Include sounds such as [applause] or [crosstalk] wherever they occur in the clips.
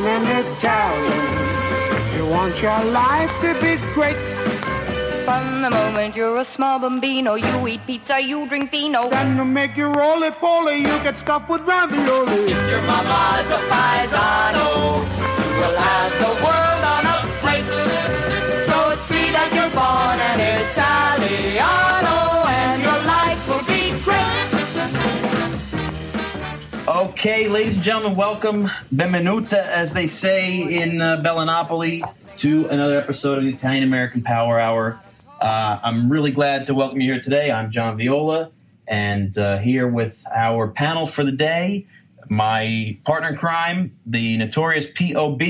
born an Italian. You want your life to be great. From the moment you're a small bambino, you eat pizza, you drink vino. Then to make you roly poly, you get stuffed with ravioli. If your mama's a paisano. We'll have the world on a plate. So see that you're born an Italiano, Okay, ladies and gentlemen, welcome, benvenuta, as they say in uh, Bellinopoli, to another episode of the Italian American Power Hour. Uh, I'm really glad to welcome you here today. I'm John Viola, and uh, here with our panel for the day, my partner in crime, the notorious POB.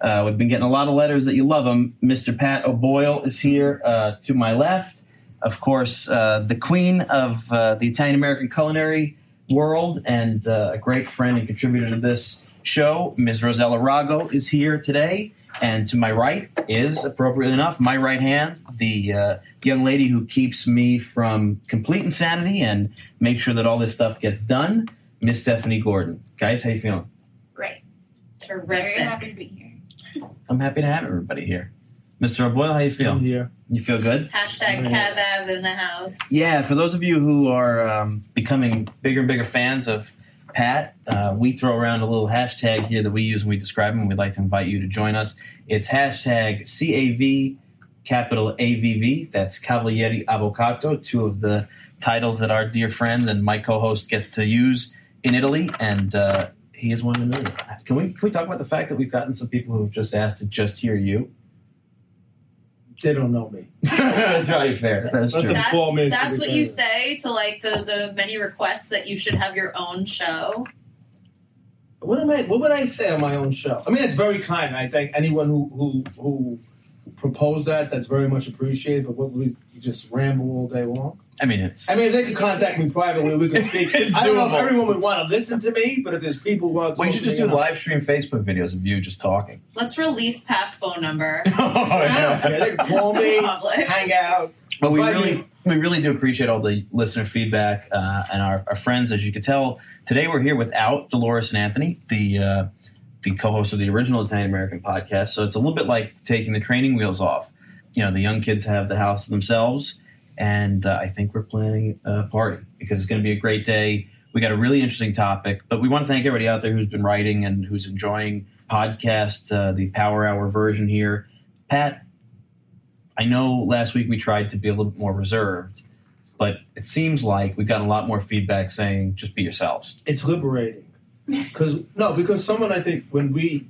Uh, we've been getting a lot of letters that you love him. Mr. Pat O'Boyle is here uh, to my left. Of course, uh, the queen of uh, the Italian American culinary world and uh, a great friend and contributor to this show, Ms. Rossella Rago, is here today. And to my right is, appropriately enough, my right hand, the uh, young lady who keeps me from complete insanity and make sure that all this stuff gets done, Miss Stephanie Gordon. Guys, how you feeling? Great. Terrific. Very happy to be here. I'm happy to have everybody here. Mr. O'Boyle, how you feel? here. You feel good? Hashtag Cav in the house. Yeah, for those of you who are um, becoming bigger and bigger fans of Pat, uh, we throw around a little hashtag here that we use when we describe him. We'd like to invite you to join us. It's hashtag CAV capital AVV. That's Cavaliere Avvocato, two of the titles that our dear friend and my co-host gets to use in Italy, and uh, he is one in a million. Can we can we talk about the fact that we've gotten some people who've just asked to just hear you? They don't know me. [laughs] That's probably fair. That's Let true. That's, that's what be you say to like the, the many requests that you should have your own show. What am I? What would I say on my own show? I mean, it's very kind. I thank anyone who who who proposed that. That's very much appreciated. But what we just ramble all day long. I mean, it's. I mean, if they could contact me privately, we could [laughs] speak. I don't know if doable. everyone would want to listen to me, but if there's people who want to, Well, you talk should just do live stream Facebook videos of you just talking. Let's release Pat's phone number. I don't care. They can call me, public. hang out. But we Invite really, we really do appreciate all the listener feedback uh, and our, our friends. As you can tell, today we're here without Dolores and Anthony, the uh, the co-host of the original Italian American podcast. So it's a little bit like taking the training wheels off. You know, the young kids have the house to themselves, and uh, I think we're planning a party because it's going to be a great day. We got a really interesting topic, but we want to thank everybody out there who's been writing and who's enjoying podcast, uh, the Power Hour version here. Pat, I know last week we tried to be a little bit more reserved, but it seems like we've gotten a lot more feedback saying just be yourselves. it's liberating [laughs] because no because someone i think when we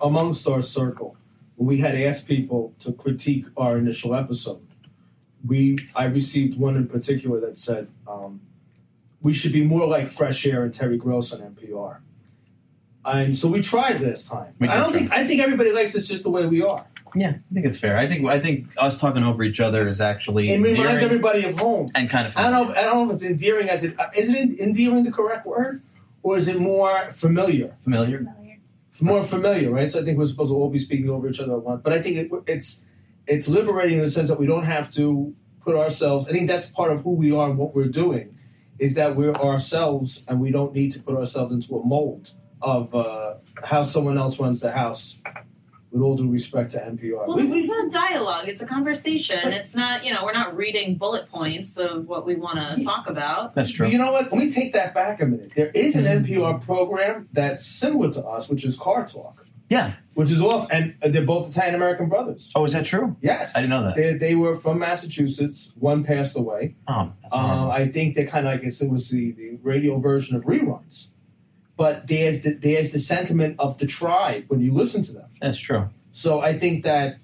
amongst our circle when we had asked people to critique our initial episode we i received one in particular that said um, we should be more like fresh air and terry gross on npr and so we tried this time We i don't try. think i think everybody likes us just the way we are Yeah, I think it's fair. I think I think us talking over each other is actually it reminds everybody of home and kind of I don't know. I don't know if it's endearing as it is. It endearing the correct word, or is it more familiar? familiar. more familiar, right? So I think we're supposed to all be speaking over each other at once. But I think it, it's it's liberating in the sense that we don't have to put ourselves. I think that's part of who we are and what we're doing, is that we're ourselves and we don't need to put ourselves into a mold of uh, how someone else runs the house. With all due respect to NPR, Well, We- this we- is a dialogue. It's a conversation. It's not, you know, we're not reading bullet points of what we want to talk about. That's But true. you know what? Let me take that back a minute. There is an NPR program that's similar to us, which is Car Talk, Yeah. which is off, and they're both Italian American brothers. Oh, is that true? Yes, I didn't know that. They, they were from Massachusetts. One passed away. Oh, Um. I think they're kind of like it was the, the radio version of reruns. But there's the, there's the sentiment of the tribe when you listen to them. that's true. So I think that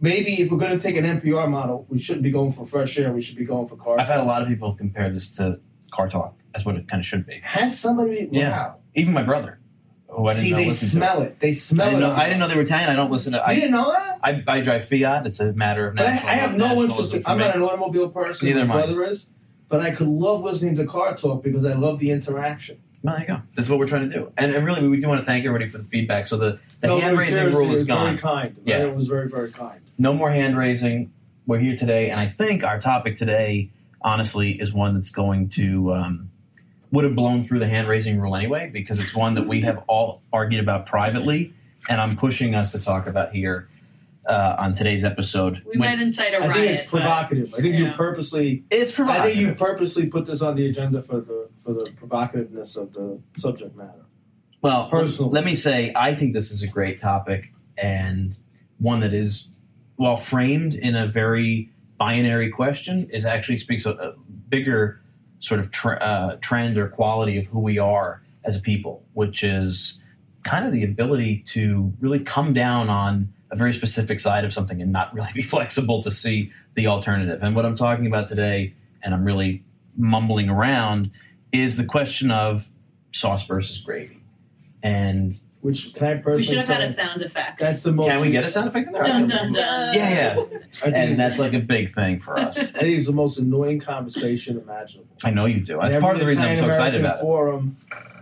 maybe if we're going to take an NPR model, we shouldn't be going for fresh air. We should be going for car. I've had a lot of people compare this to Car Talk. That's what it kind of should be. Has somebody? Yeah. Wow. Even my brother, who I didn't See, know they smell it. They smell I didn't it. know. on I didn't know they were Italian. I don't listen to. You I, didn't know that? I, I drive Fiat. It's a matter of But I, national. I have no nationalism interest. for I'm me. not an automobile person. Neither my am I. brother is. But I could love listening to car talk because I love the interaction. Well, there you go. This is what we're trying to do. And, and really, we do want to thank everybody for the feedback. So the, the No, hand raising seriously, rule it is was gone. Very kind. Yeah. It was very, very kind. No more hand raising. We're here today, and I think our topic today, honestly, is one that's going to um, would have blown through the hand raising rule anyway, because it's one that we have [laughs] all argued about privately and I'm pushing us to talk about here uh, on today's episode. We might incite a I riot. I think it's but- provocative. I think you purposely. it's provocative. I think you purposely put this on the agenda for the for the provocativeness of the subject matter. Well, Personally. let me say, I think this is a great topic and one that is, well framed in a very binary question, is actually speaks a, a bigger sort of tr- uh, trend or quality of who we are as a people, which is kind of the ability to really come down on a very specific side of something and not really [laughs] be flexible to see the alternative. And what I'm talking about today, and I'm really mumbling around, is the question of sauce versus gravy. And Which can I personally? We should have had a say, sound effect. That's the most. can we get a sound effect in there? dun dun dun. Yeah, yeah. [laughs] I think And it's- that's like a big thing for us. [laughs] I think it's the most annoying conversation imaginable. I know you do. That's part of the reason I'm so excited Italian-American about it. Forum,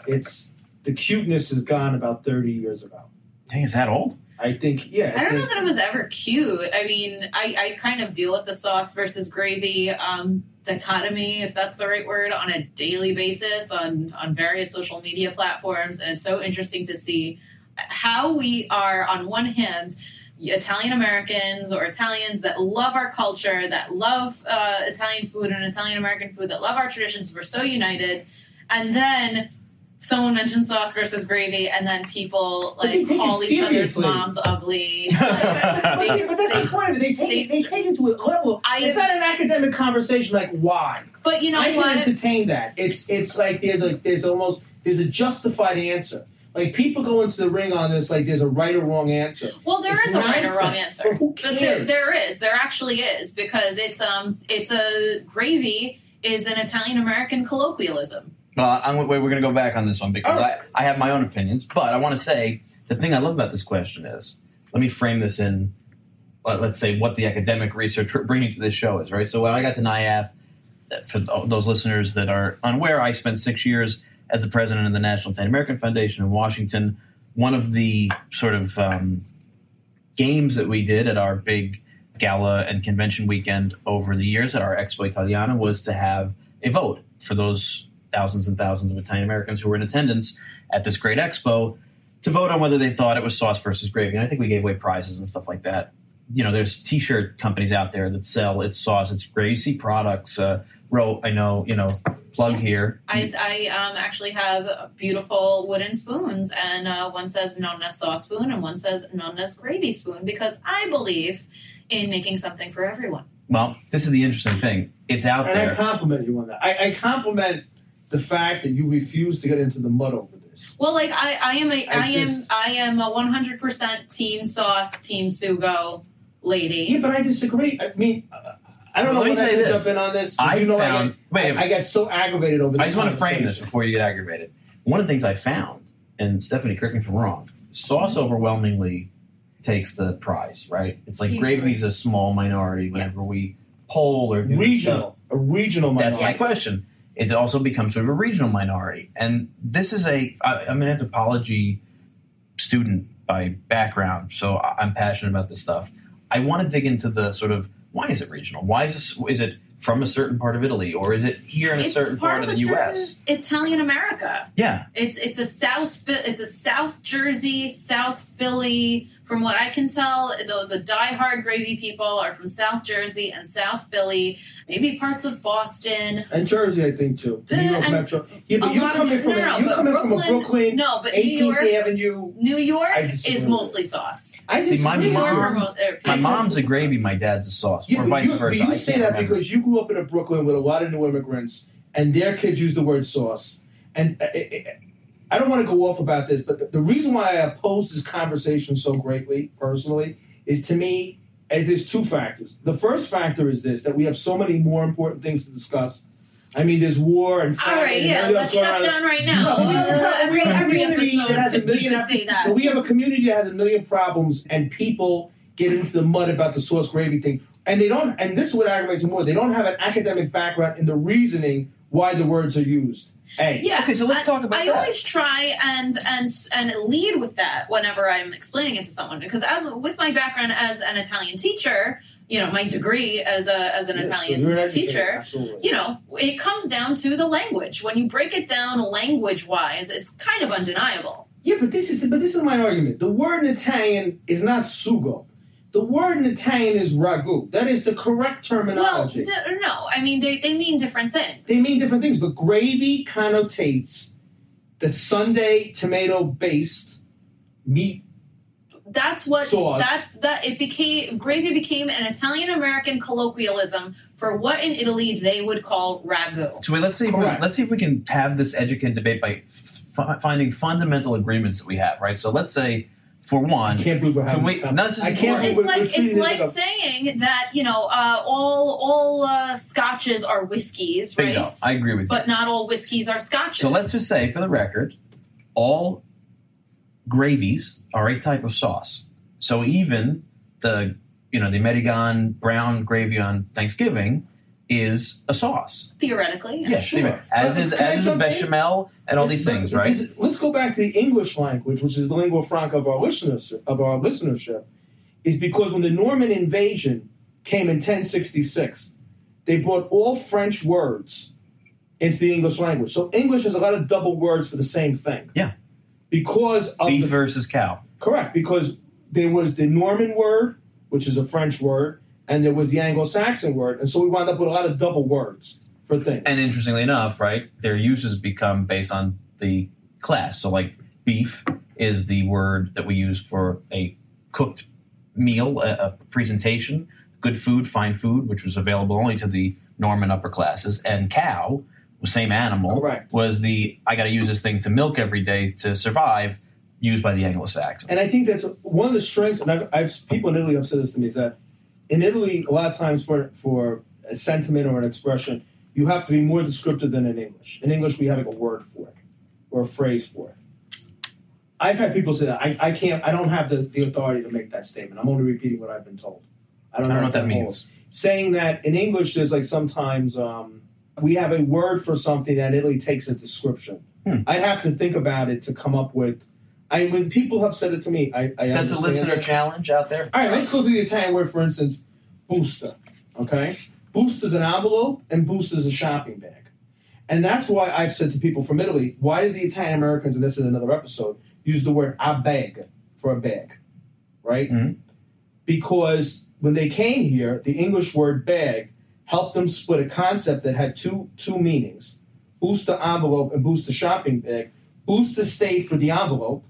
it's the cuteness is gone about thirty years ago. Dang, is that old? I think, yeah. I don't know think, that it was ever cute. I mean, I, I kind of deal with the sauce versus gravy um, dichotomy, if that's the right word, on a daily basis on, on various social media platforms. And it's so interesting to see how we are, on one hand, Italian Americans or Italians that love our culture, that love uh, Italian food and Italian American food, that love our traditions. We're so united. And then someone mentions sauce versus gravy, and then people like call each other's seriously. moms ugly. but, [laughs] see, but that's They- the point. They take they- it. They take it to a level. I- it's not an academic conversation. Like why? But you know I can what? entertain that. It's it's like there's a there's almost there's a justified answer. Like people go into the ring on this like there's a right or wrong answer. Well, there It's is a right or wrong answer. But who But there, there is. There actually is because it's um it's a gravy is an Italian American colloquialism. Well, I'm, wait, we're going to go back on this one because right. I, I have my own opinions. But I want to say the thing I love about this question is let me frame this in, let- let's say, what the academic research we're bringing to this show is, right? So when I got to NIAF, for those listeners that are unaware, I spent six years as the president of the National Italian American Foundation in Washington. One of the sort of um, games that we did at our big gala and convention weekend over the years at our Expo Italiana was to have a vote for those thousands and thousands of Italian Americans who were in attendance at this great expo to vote on whether they thought it was sauce versus gravy. And I think we gave away prizes and stuff like that. You know, there's T-shirt companies out there that sell its sauce, its gravy products. Uh, Ro, I know, you know, plug here. I, I um, actually have beautiful wooden spoons, and uh, one says Nonna's sauce spoon, and one says Nonna's gravy spoon, because I believe in making something for everyone. Well, this is the interesting thing. It's out there And I there. compliment you on that. I, I compliment the fact that you refuse to get into the mud over this. Well, like I, I am a, I I, am, I am a 100% team sauce, team sugo lady. Yeah, but I disagree. I mean, uh, I don't Well, know let when me I say can this. jump in on this. I you know, found- I get, wait, I, I get so aggravated over. This I just want to frame this before you get aggravated. One of the things I found, and Stephanie, correct me if I'm wrong, sauce overwhelmingly takes the prize, right? It's like Usually. gravy's a small minority whenever Yes. we poll or do. Regional, a regional That's my question. It also becomes sort of a regional minority, and this is a. I, I'm an anthropology student by background, so I'm passionate about this stuff. I want to dig into the sort of why is it regional? Why is this? Is it from a certain part of Italy, or is it here in a It's certain part, of a the U.S.? Italian America. Yeah, It's it's a South it's a South Jersey, South Philly. From what I can tell, the the diehard gravy people are from South Jersey and South Philly, maybe parts of Boston. and Jersey, I think too. The- New York Metro. Yeah, but you lot of coming Jer- from no, no, a, you but coming from a Brooklyn- Brooklyn, No, but New 18th York, Avenue. New York is mostly sauce. I See, my New disagree. York mom- mo- my mom's a gravy, sauce. my dad's a sauce, Yeah, or vice you, versa. But I you say can't that remember. because you grew up in a Brooklyn with a lot of new immigrants, and their kids use the word sauce. And uh, uh, uh, I don't want to go off about this, but the, the reason why I oppose this conversation so greatly, personally, is to me, and there's two factors. The first factor is this: that we have so many more important things to discuss. I mean, there's war and All famine right, yeah, let's shut down right now. No, we have a- Uh, every every community episode, that has a million say that. We have a community that has a million problems, and people get into the mud about the sauce gravy thing. And they don't, and this is what aggravates me more. They don't have an academic background in the reasoning why the words are used. A. Yeah. Okay, so let's I, talk about I that. always try and and and lead with that whenever I'm explaining it to someone because as with my background as an Italian teacher, you know, my degree as a as an Yeah, so Italian you're an teacher, absolutely. you know, it comes down to the language. When you break it down language wise, it's kind of undeniable. Yeah, but this is but this is my argument. The word in Italian is not sugo. The word in Italian is ragu. That is the correct Well, terminology. d- no, I mean they, they mean different things. they mean different things, but gravy connotates the Sunday tomato based meat. that's what Sauce. that's that it became gravy became an Italian American colloquialism for what in Italy they would call ragu. So wait, let's see. If we, let's see if we can have this educated debate by f- finding fundamental agreements that we have. Right. So let's say, for one, I can't believe we're having Can we- no, this is I can't believe it's we're, we're like treating it's like a- saying that you know uh, all all uh, scotches are whiskeys, bingo. right? I agree with you. but not all whiskeys are scotches. So let's just say, for the record, all gravies are a type of sauce. So even the you know the American brown gravy on Thanksgiving is a sauce. theoretically. Yeah, sure. Uh, as is as is a jump in? bechamel and all these things, right? Let's go back to the English language, which is the lingua franca of our listeners of our listenership, is because when the Norman invasion came in 1066, they brought all French words into the English language. So English has a lot of double words for the same thing. Yeah. Because of Beef the, versus cow. correct, because there was the Norman word, which is a French word, and there was the Anglo-Saxon word, and so we wound up with a lot of double words for things. And interestingly enough, right, their uses become based on the class. So, like beef is the word that we use for a cooked meal, a, a presentation, good food, fine food, which was available only to the Norman upper classes. And cow, the same animal, Correct. was the I got to use this thing to milk every day to survive, used by the Anglo-Saxons. And I think that's one of the strengths. And I've, I've people in Italy have said this to me is that in Italy, a lot of times for for a sentiment or an expression, you have to be more descriptive than in English. In English, we have like a word for it or a phrase for it. I've had people say that I, I can't. I don't have the, the authority to make that statement. I'm only repeating what I've been told. I I don't, don't know what that holds. means. Saying that in English, there's like sometimes um, we have a word for something that Italy takes a description. Hmm. I'd have to think about it to come up with. I when people have said it to me, I, I That's a listener it. challenge out there. All right, let's go through the Italian word, for instance, busta. Okay? Busta is an envelope and busta is a shopping bag. And that's why I've said to people from Italy, why do the Italian Americans, and this is another episode, use the word a bag for a bag? Right? Mhm. Because when they came here, the English word bag helped them split a concept that had two two meanings. Busta envelope and busta shopping bag. Busta stayed for the envelope,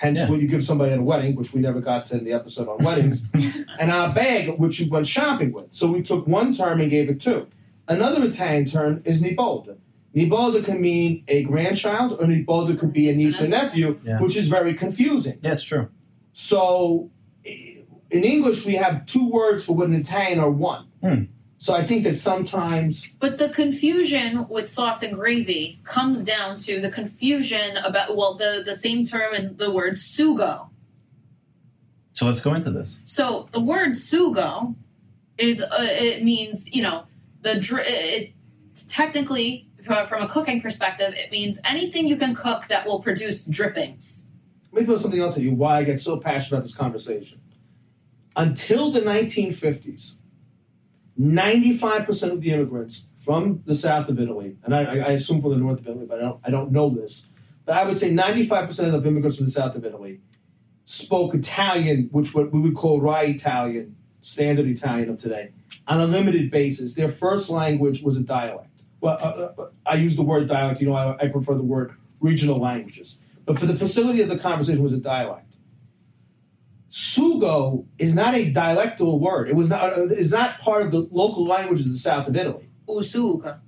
hence Yeah. what you give somebody at a wedding, which we never got to in the episode on weddings, [laughs] and our bag, which you went shopping with. So we took one term and gave it two. Another Italian term is nipote. Nipote can mean a grandchild, or nipote could be a niece or nephew, Yeah. which is very confusing. That's true. So in English, we have two words for what in Italian are one. Hmm. So I think that sometimes But the confusion with sauce and gravy comes down to the confusion about well the the same term and the word sugo. So let's go into this. So the word sugo is uh, it means you know the dr- it, it's technically from from a cooking perspective it means anything you can cook that will produce drippings. let me throw something else at you. Why I get so passionate about this conversation. Until the 1950s, 95% of the immigrants from the south of Italy, and I, I assume from the north of Italy, but I don't, I don't know this, but I would say 95% of immigrants from the south of Italy spoke Italian, which what we would call Rai Italian, standard Italian of today, on a limited basis. Their first language was a dialect. Well, uh, uh, I use the word dialect. You know, I, I prefer the word regional languages. But for the facility of the conversation was a dialect. Sugo is not a dialectal word. It was not. Uh, is not part of the local languages of the south of Italy. Usuga.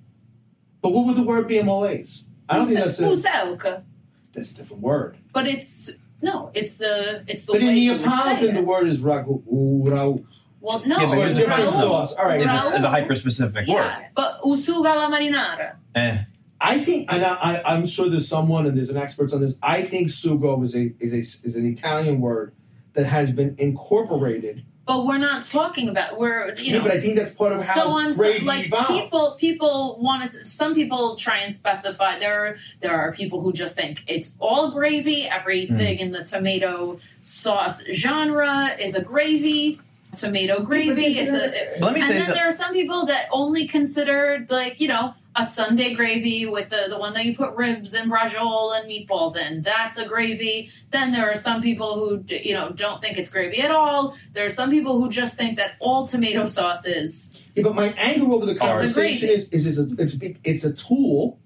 But what would the word be in Malays? I don't think that's a, Uselka. that's a different word. But it's no, it's the it's the But in way you would say Neapolitan, the word is ragu. Urau. Well, no, Yeah, but it's a different Raul. sauce. All right. It's a, it's a hyper specific Yeah, word. but usuga la marinara. Eh. I think, and I, I, I'm sure there's someone, and there's an expert on this. I think sugo is a is a is an Italian word that has been incorporated. But we're not talking about we're you yeah, know. but I think that's part of how so on some, like evolved. people people want to some people try and specify there are there are people who just think it's all gravy everything Hmm. in the tomato sauce genre is a gravy tomato gravy this it's is- a Let me and say then something. there are some people that only consider like you know a Sunday gravy with the, the one that you put ribs and braciole and meatballs in. That's a gravy. Then there are some people who you know don't think it's gravy at all. There are some people who just think that all tomato sauce is. Yeah, but my anger over the conversation is, is, is a, it's, it's a tool.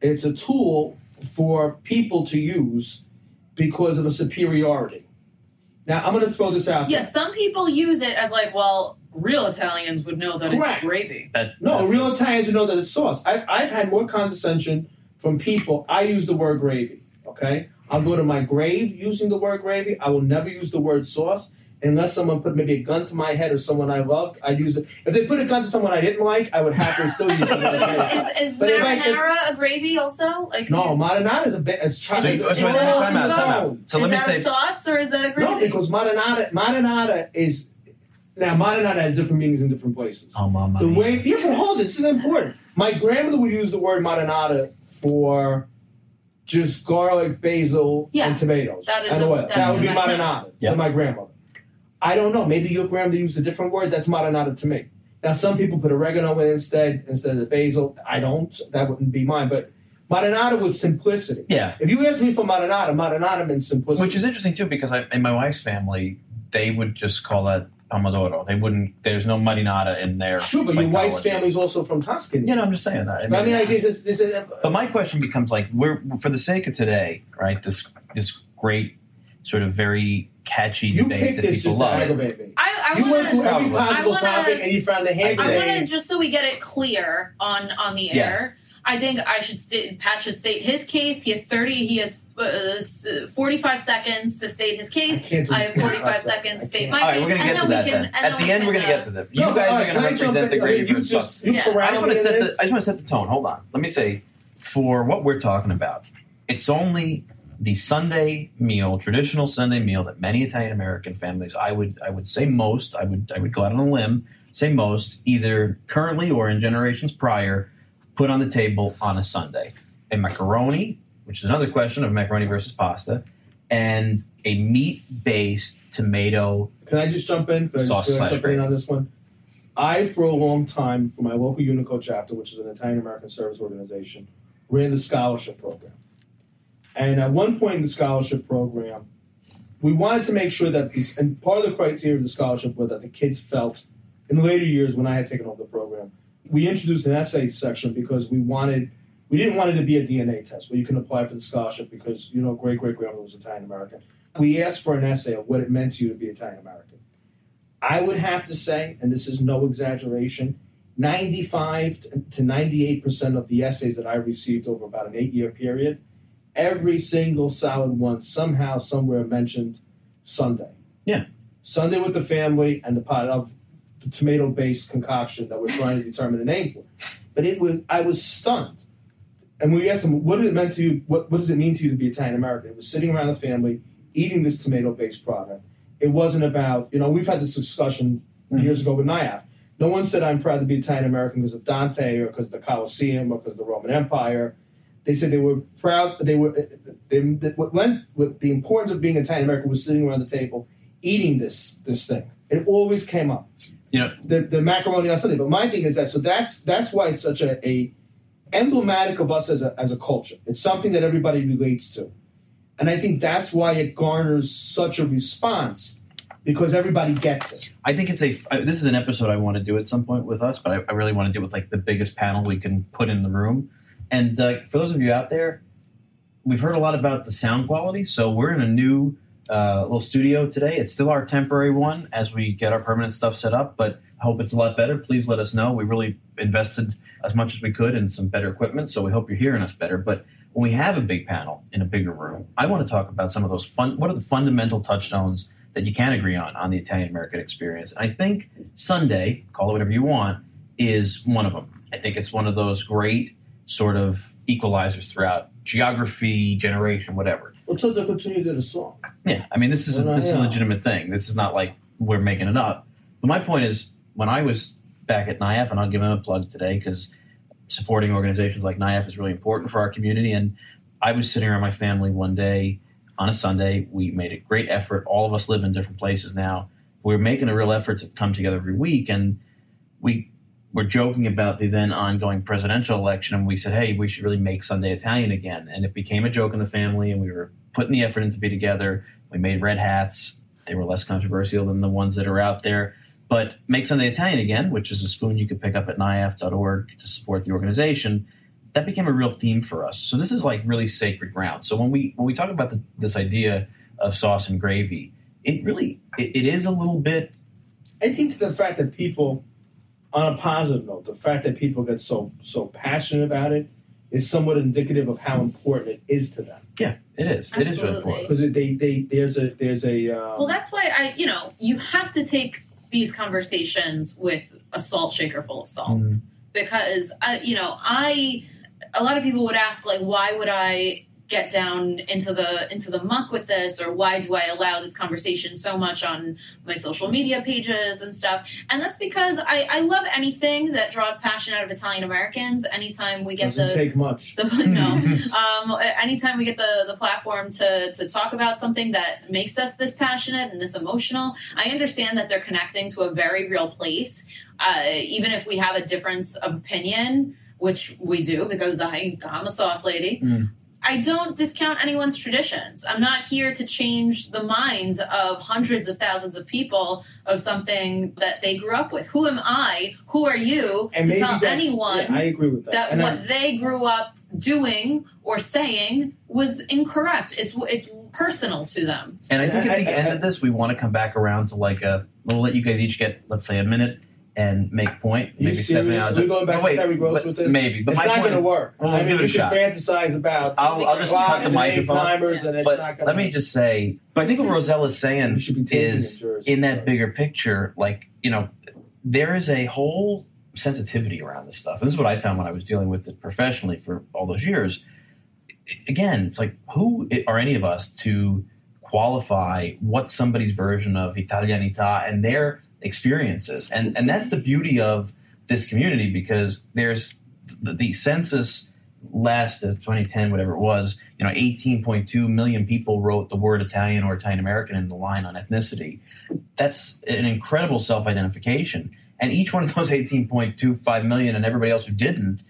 It's a tool for people to use because of a superiority. Now I'm going to throw this out. there. Yes, some people use it as like, well, real Italians would know that Correct. it's gravy. That, No, real Italians would know that it's sauce. I've, I've had more condescension from people. I use the word gravy, okay? I'll go to my grave using the word gravy. I will never use the word sauce unless someone put maybe a gun to my head or someone I loved. I'd use it. If they put a gun to someone I didn't like, I would happily still use the word But gravy. is, is But if I could- marinara a gravy also? Like No, marinara is a bit. It's So, chocolate. you- Is- so is- time out, time out. No. So is let me that say, a sauce or is that a gravy? No, because marinara, marinara is now marinara has different meanings in different places. oh, mama. The way, yeah, but hold. This is important. My grandmother would use the word marinara for just garlic, basil, Yeah. and tomatoes That is and a- oil. that That, is would a be marinara. marinara Yep. to my grandmother. I don't know. Maybe your grandmother used a different word. That's marinara to me. Now, some people put oregano in instead instead of the basil. I don't. That wouldn't be mine. But marinara was simplicity. yeah, If you ask me for marinara, marinara means simplicity. which is interesting too because I, in my wife's family, they would just call that pomodoro. They wouldn't. There's no marinara in there. True, but your wife's family's also from Tuscany. You know, I'm just saying that. I I mean, like, this this is, But my question becomes like, we're for the sake of today, right? This this great sort of very catchy you debate picked that this people just to love. aggravate me. I, I you went through to. every possible I wanna- topic and you found the hand I grenade. want to just so we get it clear on on the air. Yes. I think I should state Pat should state his case. He has thirty. He has uh, forty five seconds to state his I case. can't do I have 45 seconds to state my case, we're gonna and get to then that we can. then. At the we end, we're gonna uh, get to them. No, You guys all are gonna can I jump represent the I gravy you versus just, Yeah. I just want to set me the I just want to set the tone. Hold on. Let me say for what we're talking about, it's only the Sunday meal, traditional Sunday meal that many Italian American families, I would I would say most, I would I would go out on a limb, say most, either currently or in generations prior, put on the table on a Sunday. A macaroni, which is another question of macaroni versus pasta, and a meat-based tomato. Can I just jump in? Can I Sauce just, can I jump in on this one? I, for a long time, for my local Unico chapter, which is an Italian American service organization, ran the scholarship program. And at one point in the scholarship program, we wanted to make sure that these, and part of the criteria of the scholarship was that the kids felt, in later years when I had taken over the program, we introduced an essay section because we wanted, we didn't want it to be a DNA test where you can apply for the scholarship because, you know, great great grandmother was Italian American. We asked for an essay of what it meant to you to be Italian American. I would have to say, and this is no exaggeration, 95 to 98% of the essays that I received over about an eight year period, every single solid one somehow, somewhere mentioned Sunday. Yeah. Sunday with the family and the pot of the tomato based concoction that we're trying to determine a name for. But it was, I was stunned. And we asked them, what did it mean to you? What, what does it mean to you to be Italian American? It was sitting around the family eating this tomato based product. It wasn't about, you know, we've had this discussion mm-hmm. years ago with NIAF. No one said I'm proud to be Italian American because of Dante or because of the Colosseum or because of the Roman Empire. They said they were proud. They were. Uh, they, they, what went with the importance of being a Italian American was sitting around the table eating this this thing. It always came up. Know, The, the macaroni on Sunday. But my thing is that so that's that's why it's such a, a emblematic of us as a as a culture. It's something that everybody relates to, and I think that's why it garners such a response because everybody gets it. I think it's a. I- This is an episode I want to do at some point with us, but I, I really want to do it with like the biggest panel we can put in the room. And uh, for those of you out there, we've heard a lot about the sound quality. So we're in a new uh, little studio today. It's still our temporary one as we get our permanent stuff set up, but I hope it's a lot better. Please let us know. We really invested as much as we could in some better equipment, so we hope you're hearing us better. But when we have a big panel in a bigger room, I want to talk about some of those fun. What are the fundamental touchstones that you can agree on on the Italian American experience? And I think Sunday, call it whatever you want, is one of them. I think it's one of those great sort of equalizers throughout geography, generation, whatever. Well, Toto continue to the song. Yeah, I mean, this is a, this is a legitimate thing. This is not like we're making it up. But my point is, when I was back at NIAF, and I'll give them a plug today because supporting organizations like NIAF is really important for our community. And I was sitting around my family one day on a Sunday. We made a great effort. All of us live in different places now. We're making a real effort to come together every week, and we were joking about the then ongoing presidential election, and we said, "Hey, we should really make Sunday Italian again." And it became a joke in the family, and we were putting the effort in to be together. We made red hats; they were less controversial than the ones that are out there. But make Sunday Italian again, which is a spoon you could pick up at NIAF.org to support the organization. That became a real theme for us. So this is like really sacred ground. So when we when we talk about the, this idea of sauce and gravy, it really it, it is a little bit I think the fact that people, on a positive note, the fact that people get so so passionate about it is somewhat indicative of how important it is to them. yeah, it is. It is really important. Because they, they there's a there's a um, Well, that's why I, you know, you have to take these conversations with a salt shaker full of salt Mm. because, uh, you know, I, a lot of people would ask like, why would I get down into the into the muck with this, or why do I allow this conversation so much on my social media pages and stuff? And that's because I, I love anything that draws passion out of Italian Americans. Anytime we get doesn't the take much. [laughs] the no [laughs] um, anytime we get the, the platform to, to talk about something that makes us this passionate and this emotional i understand that they're connecting to a very real place uh, even if we have a difference of opinion which we do because I, i'm a sauce lady Mm. I don't discount anyone's traditions. I'm not here to change the minds of hundreds of thousands of people of something that they grew up with. Who am I? Who are you And to tell anyone yeah, I agree with that. that And what I- they grew up doing or saying was incorrect. It's it's personal to them. And I think at the I- I- end of this, we want to come back around to like a. We'll let you guys each get, let's say, a minute and make point. You Maybe Stephanie. serious? I'll We're going back wait, to Terry Gross but with this? Maybe, but it's not going to work. Well, I mean, give it you a can shot. fantasize about I'll, I'll just cut the microphone. timers, and it's But let me just say, but I think what saying should be taking is in that bigger picture, like, you know, there is a whole sensitivity around this stuff. And this is what I found when I was dealing with it professionally for all those years. Again, it's like, who are any of us to qualify what somebody's version of Italianità and their experiences? And, and that's the beauty of this community because there's the, the census last of 2010, whatever it was, you know, 18.2 million people wrote the word Italian or Italian American in the line on ethnicity. That's an incredible self identification. And each one of those [laughs] 18.25 million and everybody else who didn't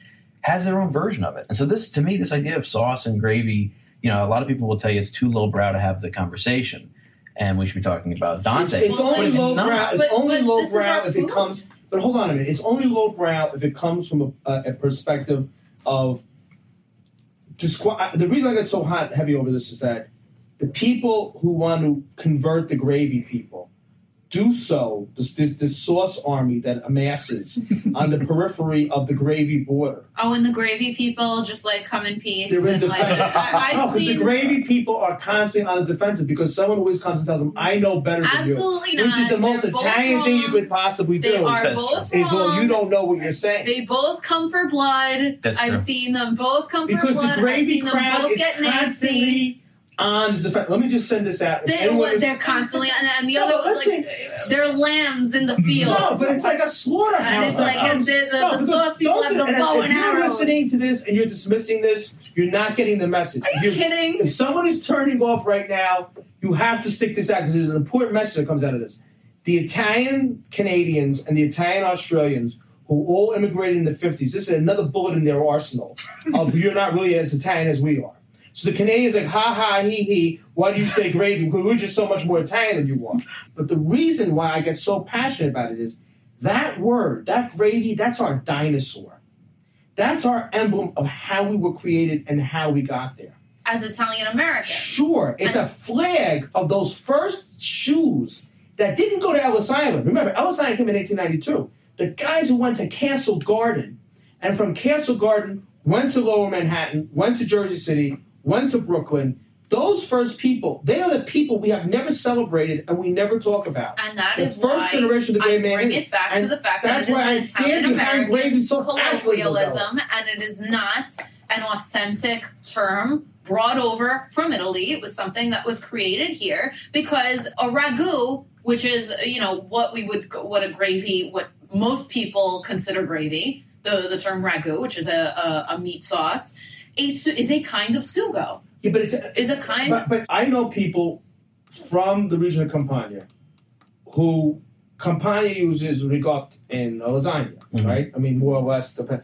has their own version of it. And so, this, to me, this idea of sauce and gravy, you know, a lot of people will tell you it's too lowbrow to have the conversation. And we should be talking about It's, Dante. it's Well, only low not. brow. It's But- only but low brow if food. it comes. But hold on a minute. It's only low brow if it comes from a, a, a perspective of. Disqu- the reason I get so hot heavy over this is that the people who want to convert the gravy people do so. This, this, this sauce army that amasses on the periphery of the gravy border. Oh, and the gravy people just like come in peace. They're in and, like, defense. I, no, I've 'cause the gravy people are constantly on the defensive because someone always comes and tells them, "I know better than you." absolutely not. Which is the most They're Italian thing you could possibly They do. are That's both is well, wrong. you don't know what you're saying. They both come for blood. That's I've true. seen them both come for blood. because blood. the I've gravy seen them crowd both is get nasty. Constantly on the defense. Let me just send this out. They, anyone is- they're constantly, and, and the No, other, but like, they're lambs in the field. no, but it's like a slaughterhouse. And it's like Um, the- the- no, the because sauce people don't have do- the and if- bow if you're arrows. listening to this and you're dismissing this, you're not getting the message. Are you If kidding? If someone is turning off right now, you have to stick this out because there's an important message that comes out of this. The Italian Canadians and the Italian Australians who all immigrated in the 50s, this is another bullet in their arsenal of you're not really as Italian as we are. So the Canadians like, ha ha, he he, why do you say gravy? Because we're just so much more Italian than you are. But the reason why I get so passionate about it is that word, that gravy, that's our dinosaur. That's our emblem of how we were created and how we got there. As Italian American. Sure, it's a flag of those first shoes that didn't go to Ellis Island. Remember, Ellis Island came in 1892. The guys who went to Castle Garden, and from Castle Garden went to Lower Manhattan, went to Jersey City, went to Brooklyn. Those first people, they are the people we have never celebrated and we never talk about. And that The is first why generation of the I great man bring it back And to the fact that's that why I an stand behind gravy so passionately about it. colloquialism, and it is not an authentic term brought over from Italy. It was something that was created here because a ragu, which is you know what we would what a gravy, what most people consider gravy, the the term ragu, which is a a, a meat sauce, a, is a kind of sugo. Yeah, but it's Is a kind. But, but I know people from the region of Campania who Campania uses ricotta in lasagna, Mhm. right? I mean, more or less. Depend-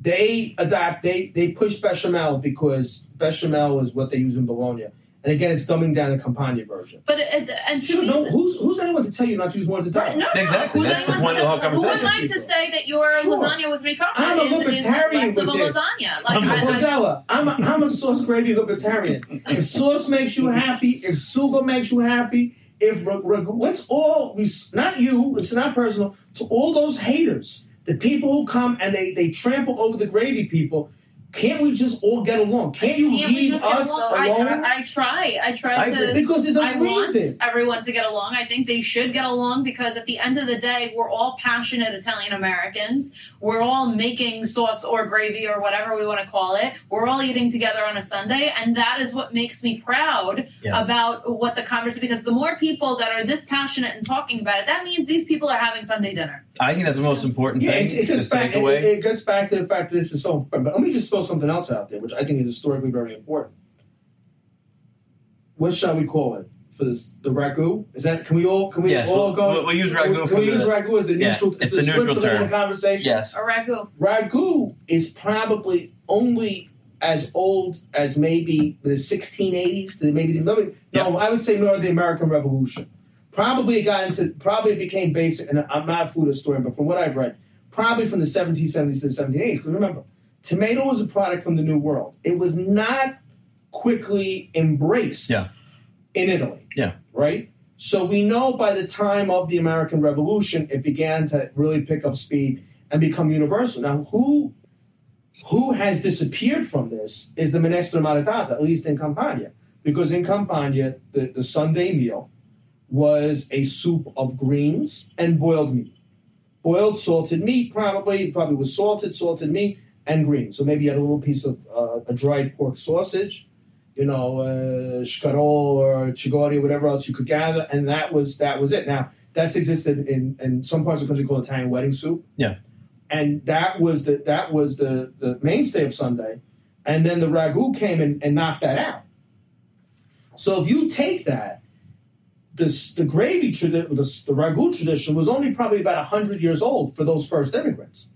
they adapt. They they push bechamel because bechamel is what they use in Bologna, and again, it's dumbing down the Campania version. But uh, it, and to Sure, me, no, who's who's anyone to tell you not to use one at a time? no, no, Exactly. Who's That's the point to, of the whole Who am. I to say that your Sure. lasagna with ricotta I'm a is, is less of a lasagna? Like I'm a I, I, Rossella. I'm a, I'm a sauce gravy libertarian. If sauce makes you happy, if sugar makes you happy, if ra- ra- what's all we not you, it's not personal. To all those haters, the people who come and they they trample over the gravy people. Can't we just all get along? Can't you can't leave us along? Alone? I, I try. I try I to. because there's a I reason. want everyone to get along. I think they should get along because at the end of the day, we're all passionate Italian Americans. We're all making sauce or gravy or whatever we want to call it. We're all eating together on a Sunday, and that is what makes me proud Yeah. about what the conversation. Because the more people that are this passionate and talking about it, that means these people are having Sunday dinner. I think that's the most important Yeah, thing it, it to gets back. take It, away. it gets back to the fact that this is so important. But let me just throw something else out there, which I think is historically very important. What shall we call it for this? The ragu? Is that? Can we all? Can we Yes, all we'll- go? we'll- we'll use Can ragu can for we use ragu as the yeah, neutral? it's the neutral term. of the conversation. yes. A ragu. Ragu is probably only as old as maybe the 1680s, the- maybe the no, no, I would say more the American Revolution. Probably it got into, probably it became basic, and I'm not a food historian, but from what I've read, probably from the 1770s to the 1780s. Because remember, tomato was a product from the New World. It was not quickly embraced Yeah. in Italy. Yeah. Right? So we know by the time of the American Revolution, it began to really pick up speed and become universal. Now, who who has disappeared from this is the minestra maritata, at least in Campania. Because in Campania, the, the Sunday meal was a soup of greens and boiled meat. Boiled salted meat, probably, probably was salted, salted meat, and greens. So maybe you had a little piece of uh, a dried pork sausage, you know, uh, scarol or chigori, whatever else you could gather, and that was that was it. Now that's existed in, in some parts of the country called Italian wedding soup. Yeah. And that was the that was the, the mainstay of Sunday. And then the ragu came and, and knocked that out. So if you take that, this the gravy tradition, the, the ragu tradition was only probably about hundred years old for those first immigrants.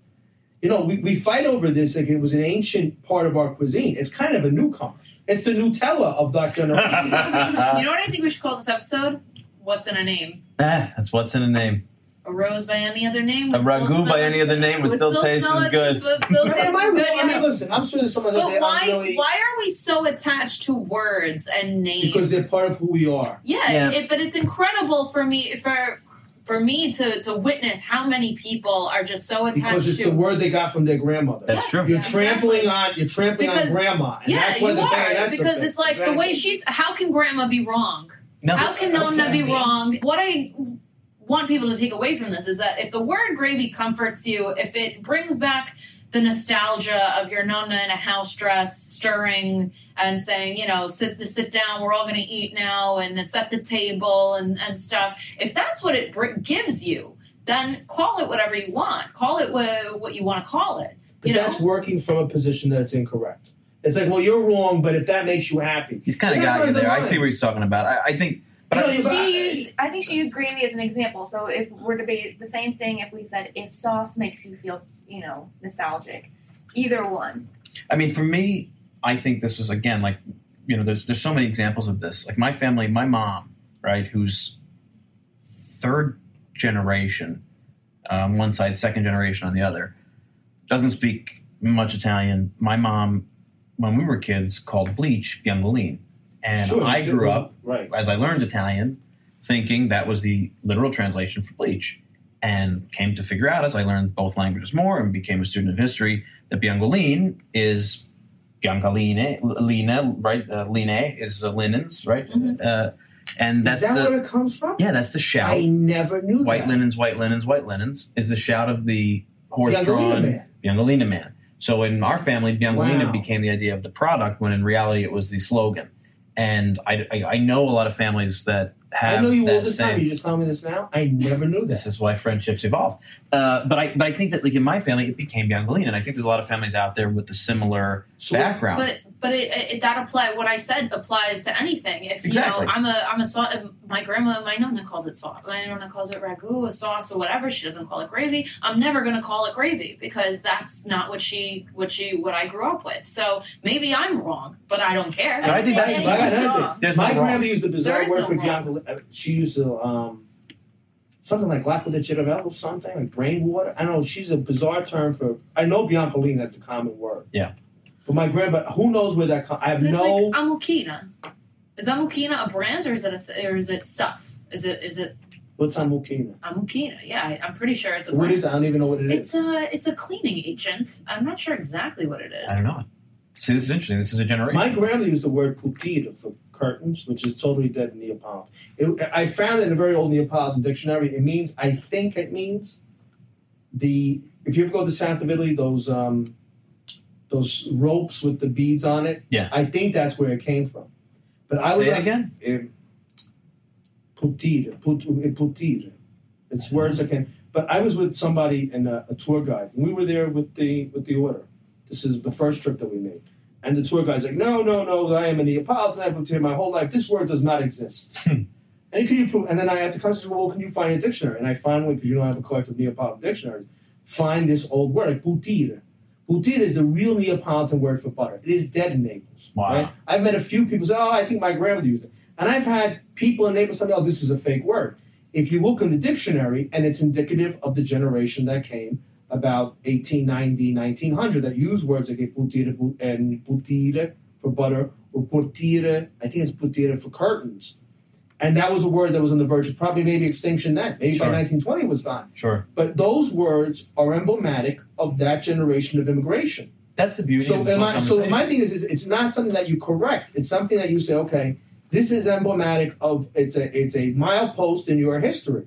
You know, we, we fight over this like it was an ancient part of our cuisine. It's kind of a newcomer. It's the Nutella of that generation. [laughs] you know what I think we should call this episode? What's in a name? Ah, that's what's in a name. A rose by any other name? A would ragu by any other name would still taste as good. would still taste Am I as good. I mean, listen, I'm sure there's some of But why? Really Why are we so attached to words and names? because they're part of who we are. Yeah, Yeah. It, but it's incredible for me for for me to to witness how many people are just so attached Because it's to. the word they got from their grandmother. That's Yes, true. You're yeah, trampling exactly. on you're trampling Because- on grandma. And yeah, that's you the are bayonets because it's like the way she's. How can grandma be wrong? No, How can Nonna Okay. be wrong? What I want people to take away from this is that if the word gravy comforts you, if it brings back the nostalgia of your Nonna in a house dress stirring and saying, you know, sit sit down, we're all going to eat now and set the table and, and stuff. If that's what it br- gives you, then call it whatever you want. Call it what, what you want to call it. But You know? that's working from a position that's incorrect. It's like, well, you're wrong, but if that makes you happy, He's kind of got you not the there. I see what he's talking about. I, I think, but You know, I, But- She used, I think she used gravy as an example. So if we're debating the same thing, if we said if sauce makes you feel, you know, nostalgic, either one. I mean, for me, I think this is again like you know, there's there's so many examples of this. Like my family, my mom, right, who's third generation, um, one side, second generation on the other, doesn't speak much Italian. My mom, when we were kids, called bleach biangoline, and Sure, I sure. grew up right. as I learned Italian, thinking that was the literal translation for bleach, and came to figure out as I learned both languages more and became a student of history that biangoline is biancaline, lina, right? Uh, line is uh, linens, right? Mhm. Uh, and that's Is that the where it comes from? yeah, that's the shout. I never knew white that. linens, white linens, white linens is the shout of the horse-drawn man. Biancolina man. So in our family, Biancolina Wow. became the idea of the product when in reality it was the slogan. And I, I, know a lot of families that have I know you that all this same. time. You just tell me this now. I never knew This this. is why friendships evolve. Uh, but I but I think that like in my family it became Biancolina, and I think there's a lot of families out there with a similar So- background. But But it, it, that apply. What I said applies to anything. If Exactly. you know, I'm a I'm a sauce. My grandma, my nonna calls it sauce. My nonna calls it ragu, a sauce, or whatever. She doesn't call it gravy. I'm never gonna call it gravy because that's not what she what she what I grew up with. So maybe I'm wrong, but I don't care. But I think that's- Yeah, But I got yeah, another yeah. thing. There's My no grandma used a bizarre word no for wrong. Bianca. She used to um, something like lack with or something like brain water. I don't know. She's a bizarre term for. I know Biancoline. That's a common word. Yeah. But my grandma, who knows where that comes? I have it's no. like Amuchina. Is Amuchina a brand or is it a th- or is it stuff? Is it is it what's Amuchina? Amuchina? Yeah, I, I'm pretty sure it's a What brand. is? it? I don't even know what it is. It's a it's a cleaning agent. I'm not sure exactly what it is. I don't know. See, this is interesting. This is a generation. My grandma used the word putida for curtains, which is totally dead in Neapolitan. It, I found it in a very old Neapolitan dictionary. It means, I think it means, the if you ever go to the South of Italy, those um, those ropes with the beads on it. Yeah. I think that's where it came from. But I Say was it on- again. um, putida, put. It's words I can. But I was with somebody and a, a tour guide. And We were there with the with the order. This is the first trip that we made. And the tour guide's like, no, no, no, I am a Neapolitan. I've lived here my whole life. This word does not exist. [laughs] Hmm. and can you prove? And then I had to come to well, can you find a dictionary? And I finally, because you don't have a collective Neapolitan dictionary, find this old word, like putida. Putida is the real Neapolitan word for butter. It is dead in Naples. Wow. Right? I've met a few people say, oh, I think my grandmother used it. And I've had people in Naples say, oh, this is a fake word. If you look in the dictionary, and it's indicative of the generation that came about 1890, 1900, that use words like putire and putira for butter, or portire. I think it's putire for curtains. And that was a word that was on the verge of probably maybe extinction then. Maybe Sure. by 1920 it was gone. Sure. But those words are emblematic of that generation of immigration. That's the beauty So, of I, so my thing is, is, it's not something that you correct. It's something that you say, okay, this is emblematic of it's a it's a milepost in your history.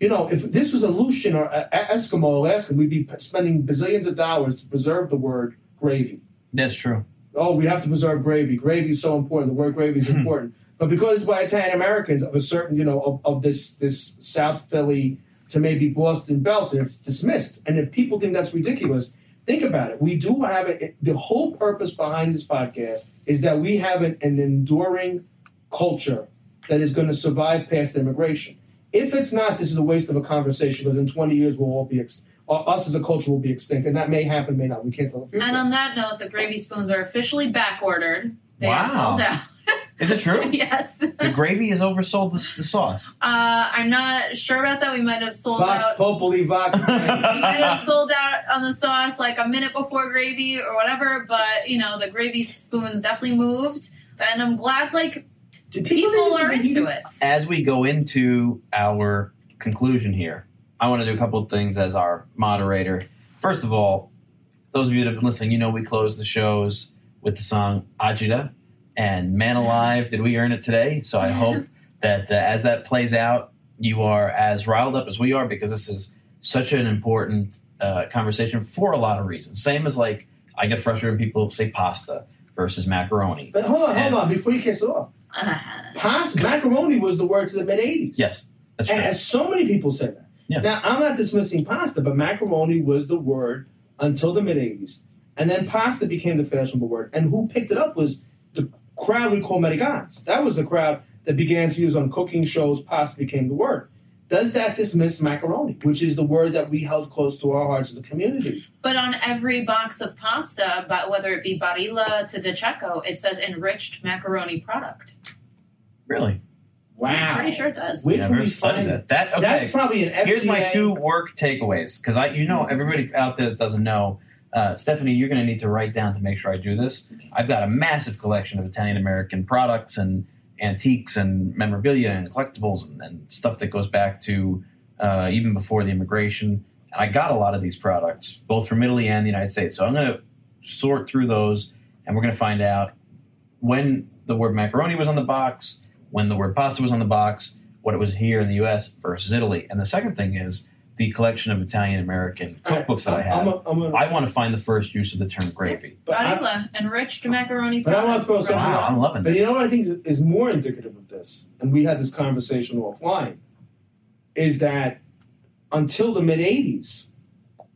You know, if this was a Aleutian or a, Eskimo Alaskan, we'd be spending bazillions of dollars to preserve the word gravy. That's true. Oh, we have to preserve gravy. Gravy is so important. The word gravy is Hmm. important. But because it's by Italian Americans of a certain, you know, of, of this this South Philly to maybe Boston belt, it's dismissed. And if people think that's ridiculous, think about it. We do have it. The whole purpose behind this podcast is that we have an, an enduring culture that is going to survive past immigration. If it's not, this is a waste of a conversation because in 20 years we'll all be, ex- uh, us as a culture will be extinct. And that may happen, may not. We can't tell the future. And on that note, the gravy spoons are officially back ordered. They are Wow. sold out. [laughs] Is it true? [laughs] yes. the gravy has oversold the, the sauce. Uh, I'm not sure about that. We might have sold Vox out. Populi, Vox. [laughs] We might have sold out on the sauce like a minute before gravy or whatever. But you know, the gravy spoons definitely moved, and I'm glad like Do people think are this is a into it. As we go into our conclusion here, I want to do a couple of things as our moderator. First of all, those of you that have been listening, you know we close the shows with the song Ajita and Man Alive. Did we earn it today? So I hope [laughs] that uh, as that plays out, you are as riled up as we are because this is such an important uh, conversation for a lot of reasons. Same as like I get frustrated when people say pasta versus macaroni. But hold on, And- hold on, before you kiss it off. Ah. Pasta, macaroni was the word to the mid 80s. Yes, that's true. and so many people say that. Yeah. Now, I'm not dismissing pasta, but macaroni was the word until the mid 80s. And then pasta became the fashionable word. And who picked it up was the crowd we call Americans. That was the crowd that began to use on cooking shows, pasta became the word. Does that dismiss macaroni, which is the word that we held close to our hearts as a community? But on every box of pasta, but whether it be Barilla to De Cecco, it says enriched macaroni product. really. Wow. I'm pretty sure it does. Where Never can we studied find that. That okay. That's probably an FDA. Here's my two work takeaways because I, you know, everybody out there that doesn't know, uh, Stephanie, you're going to need to write down to make sure I do this. I've got a massive collection of Italian American products and antiques and memorabilia and collectibles and, and stuff that goes back to uh, even before the immigration. And I got a lot of these products, both from Italy and the United States. So I'm going to sort through those, and we're going to find out when the word macaroni was on the box, when the word pasta was on the box, what it was here in the U.S. versus Italy. And the second thing is the collection of Italian American cookbooks that I have. I'm a, I'm a, I want to find the first use of the term gravy. but I- Barilla, enriched macaroni But I wanna throw Right. something Wow, I'm loving But this. you know what I think is, is more indicative of this, and we had this conversation offline, is that until the mid '80s,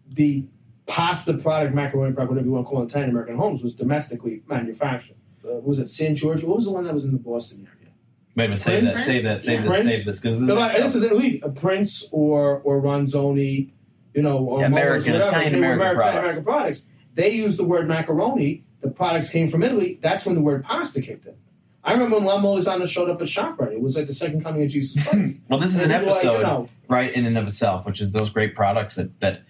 the pasta product, macaroni product, whatever you want to call it, Italian American homes was domestically manufactured. Uh, was it San Giorgio? What was the one that was in the Boston area? Wait a minute, save Prince? that, save that, save Yeah. this, save this, because No, like, this is um, elite. A Prince or or Ronzoni, you know, or American, Moe's, whatever. Italian American American, products. American products. They used the word macaroni. The products came from Italy. That's when the word pasta kicked in. I remember when La Molisana showed up at ShopRite. It was like the second coming of Jesus Christ. [laughs] well, this is an And people, like, you episode, know, right, in and of itself, which is those great products that that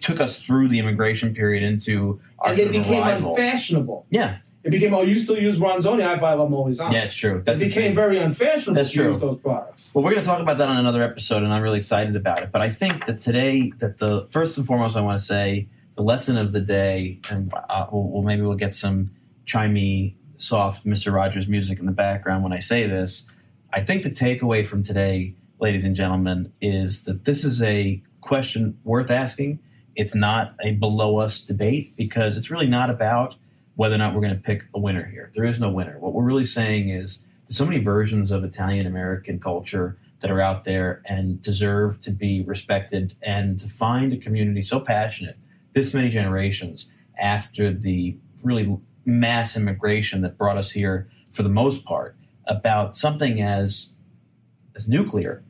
took us through the immigration period into our and they became arrival. unfashionable. Yeah, It became, oh, you still use Ronzoni, I buy La Molisana. yeah, it's true. It That's the became very unfashionable That's to true. use those products. Well, we're going to talk about that on another episode, and I'm really excited about it. But I think that today, that the first and foremost, I want to say the lesson of the day, and uh, we'll, we'll maybe we'll get some chimey, soft Mr. Rogers music in the background when I say this. I think the takeaway from today, ladies and gentlemen, is that this is a question worth asking. It's not a below us debate because it's really not about whether or not we're going to pick a winner here. There is no winner. What we're really saying is there's so many versions of Italian American culture that are out there and deserve to be respected and to find a community so passionate this many generations after the really mass immigration that brought us here for the most part about something as as nuclear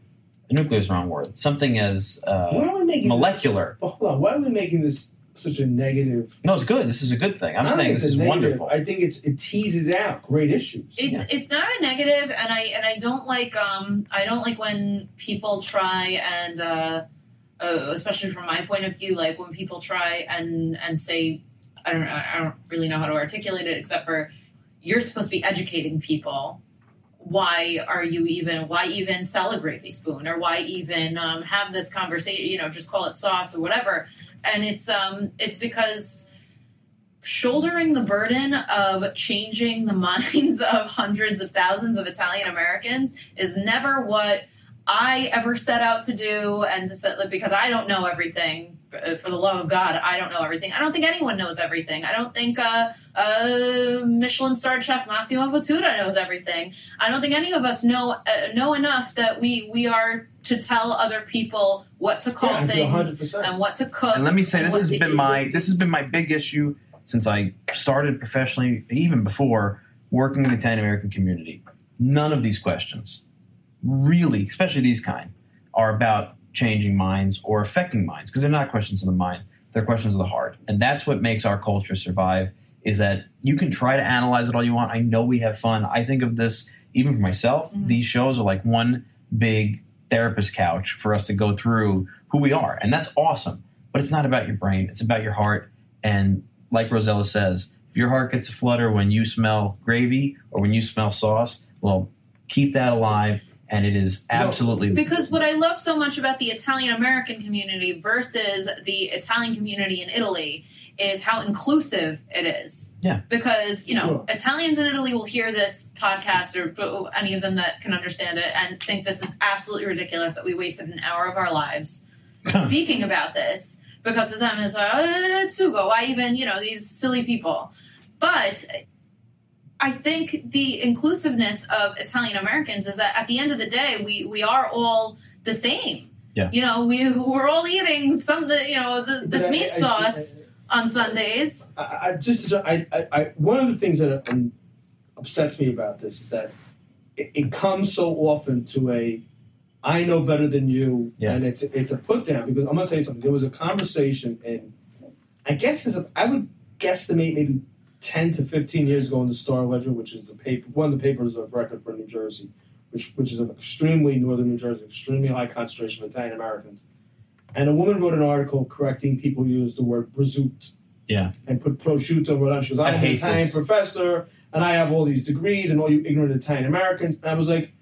nuclear is the wrong word something as uh, are we making molecular This, hold on. Why are we making this such a negative? no it's good this is a good thing i'm saying this is negative. wonderful I think it's it teases out great issues. It's Yeah. it's not a negative, and I and I don't like um I don't like when people try and uh, uh especially from my point of view, like when people try and and say I don't I don't really know how to articulate it except for you're supposed to be educating people. Why are you even? Why even sell a gravy spoon, or why even um, have this conversation? You know, just call it sauce or whatever. And it's um, it's because shouldering the burden of changing the [laughs] minds of hundreds of thousands of Italian Americans is never what I ever set out to do, and to set, because I don't know everything. Uh, For the love of God, I don't know everything. I don't think anyone knows everything. I don't think uh, uh, Michelin starred chef Massimo Bottura knows everything. I don't think any of us know uh, know enough that we we are to tell other people what to call yeah, things hundred percent. and what to cook. and let me say this has been eat. my this has been my big issue since I started professionally, even before working in the Italian American community. None of these questions, really, especially these kind, are about changing minds or affecting minds because they're not questions of the mind; they're questions of the heart, and that's what makes our culture survive. Is that you can try to analyze it all you want. I know we have fun. I think of this even for myself. Mhm. These shows are like one big therapist couch for us to go through who we are, and that's awesome. But it's not about your brain; it's about your heart. And like Rossella says, if your heart gets a flutter when you smell gravy or when you smell sauce, well, keep that alive. And it is You know, absolutely Because what I love so much about the Italian American community versus the Italian community in Italy is how inclusive it is. Yeah. Because, you know, Sure. Italians in Italy will hear this podcast or any of them that can understand it and think this is absolutely ridiculous that we wasted an hour of our lives [clears throat] speaking about this because of them is like, oh, Tsugo, why even, you know, these silly people. But I think the inclusiveness of Italian Americans is that at the end of the day, we, we are all the same. Yeah. You know, we, we're all eating some, the, you know, the, this I- meat I- sauce on Sundays. I, I just I, I, I one of the things that um, upsets me about this is that it, it comes so often to a I know better than you, Yeah. and it's it's a put down because I'm gonna tell you something. There was a conversation in I guess there's a, I would guesstimate maybe ten to fifteen years ago in the Star Ledger, which is the paper one of the papers of record for New Jersey, which which is an extremely northern New Jersey, extremely high concentration of Italian Americans. And a woman wrote an article correcting people who use the word prosciutto. Yeah. And put prosciutto. She goes, I I'm an Italian this. professor and I have all these degrees and all you ignorant Italian Americans. And I was like,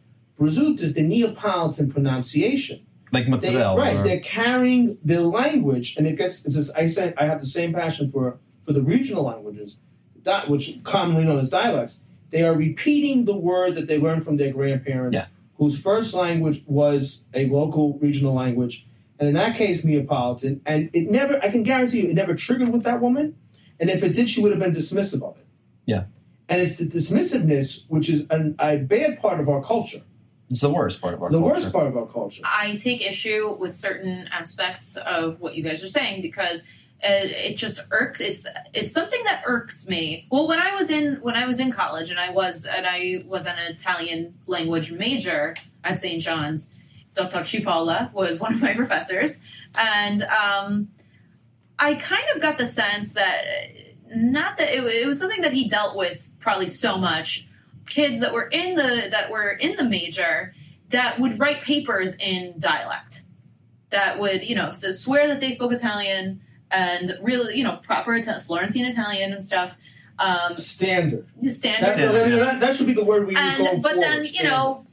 prosciutto is the Neapolitan pronunciation. like They, mozzarella. right. or- They're carrying the language and it gets it's just, I say I have the same passion for for the regional languages, which commonly known as dialects. They are repeating the word that they learned from their grandparents, Yeah. whose first language was a local regional language, and in that case, Neapolitan. And it never, I can guarantee you, it never triggered with that woman. And if it did, she would have been dismissive of it. Yeah. And it's the dismissiveness, which is an, a bad part of our culture, it's the worst part of our culture. the culture. worst part of our culture. I take issue with certain aspects of what you guys are saying because It, just irks. It's it's something that irks me. Well, when I was in when I was in college and I was and I was an Italian language major at St. John's, Dr. Cipolla was one of my [laughs] professors, and um, I kind of got the sense that not that it, it was something that he dealt with probably so much kids that were in the that were in the major that would write papers in dialect that would you know so swear that they spoke Italian and really you know proper Ita- Florentine Italian and stuff. Um, Standard. standard. That, that, that- that should be the word we use and going but forward. then you know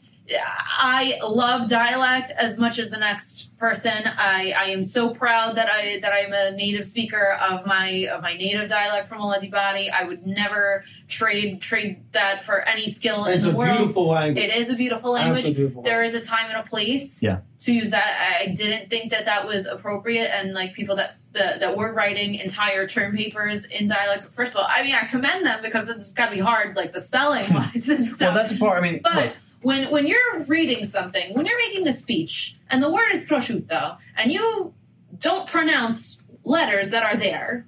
i love dialect as much as the next person i i am so proud that i that i'm a native speaker of my of my native dialect from Aladibadi. i would never trade trade that for any skill. It's in a the world beautiful language. it is a beautiful language Absolutely beautiful. there is a time and a place Yeah. to use that i didn't think that that was appropriate and like people that that, that were writing entire term papers in dialect first of all i mean i commend them because it's got to be hard like the spelling [laughs] wise and stuff Well, that's a part. I mean, but look, when when you're reading something, when you're making a speech, and the word is prosciutto, and you don't pronounce letters that are there,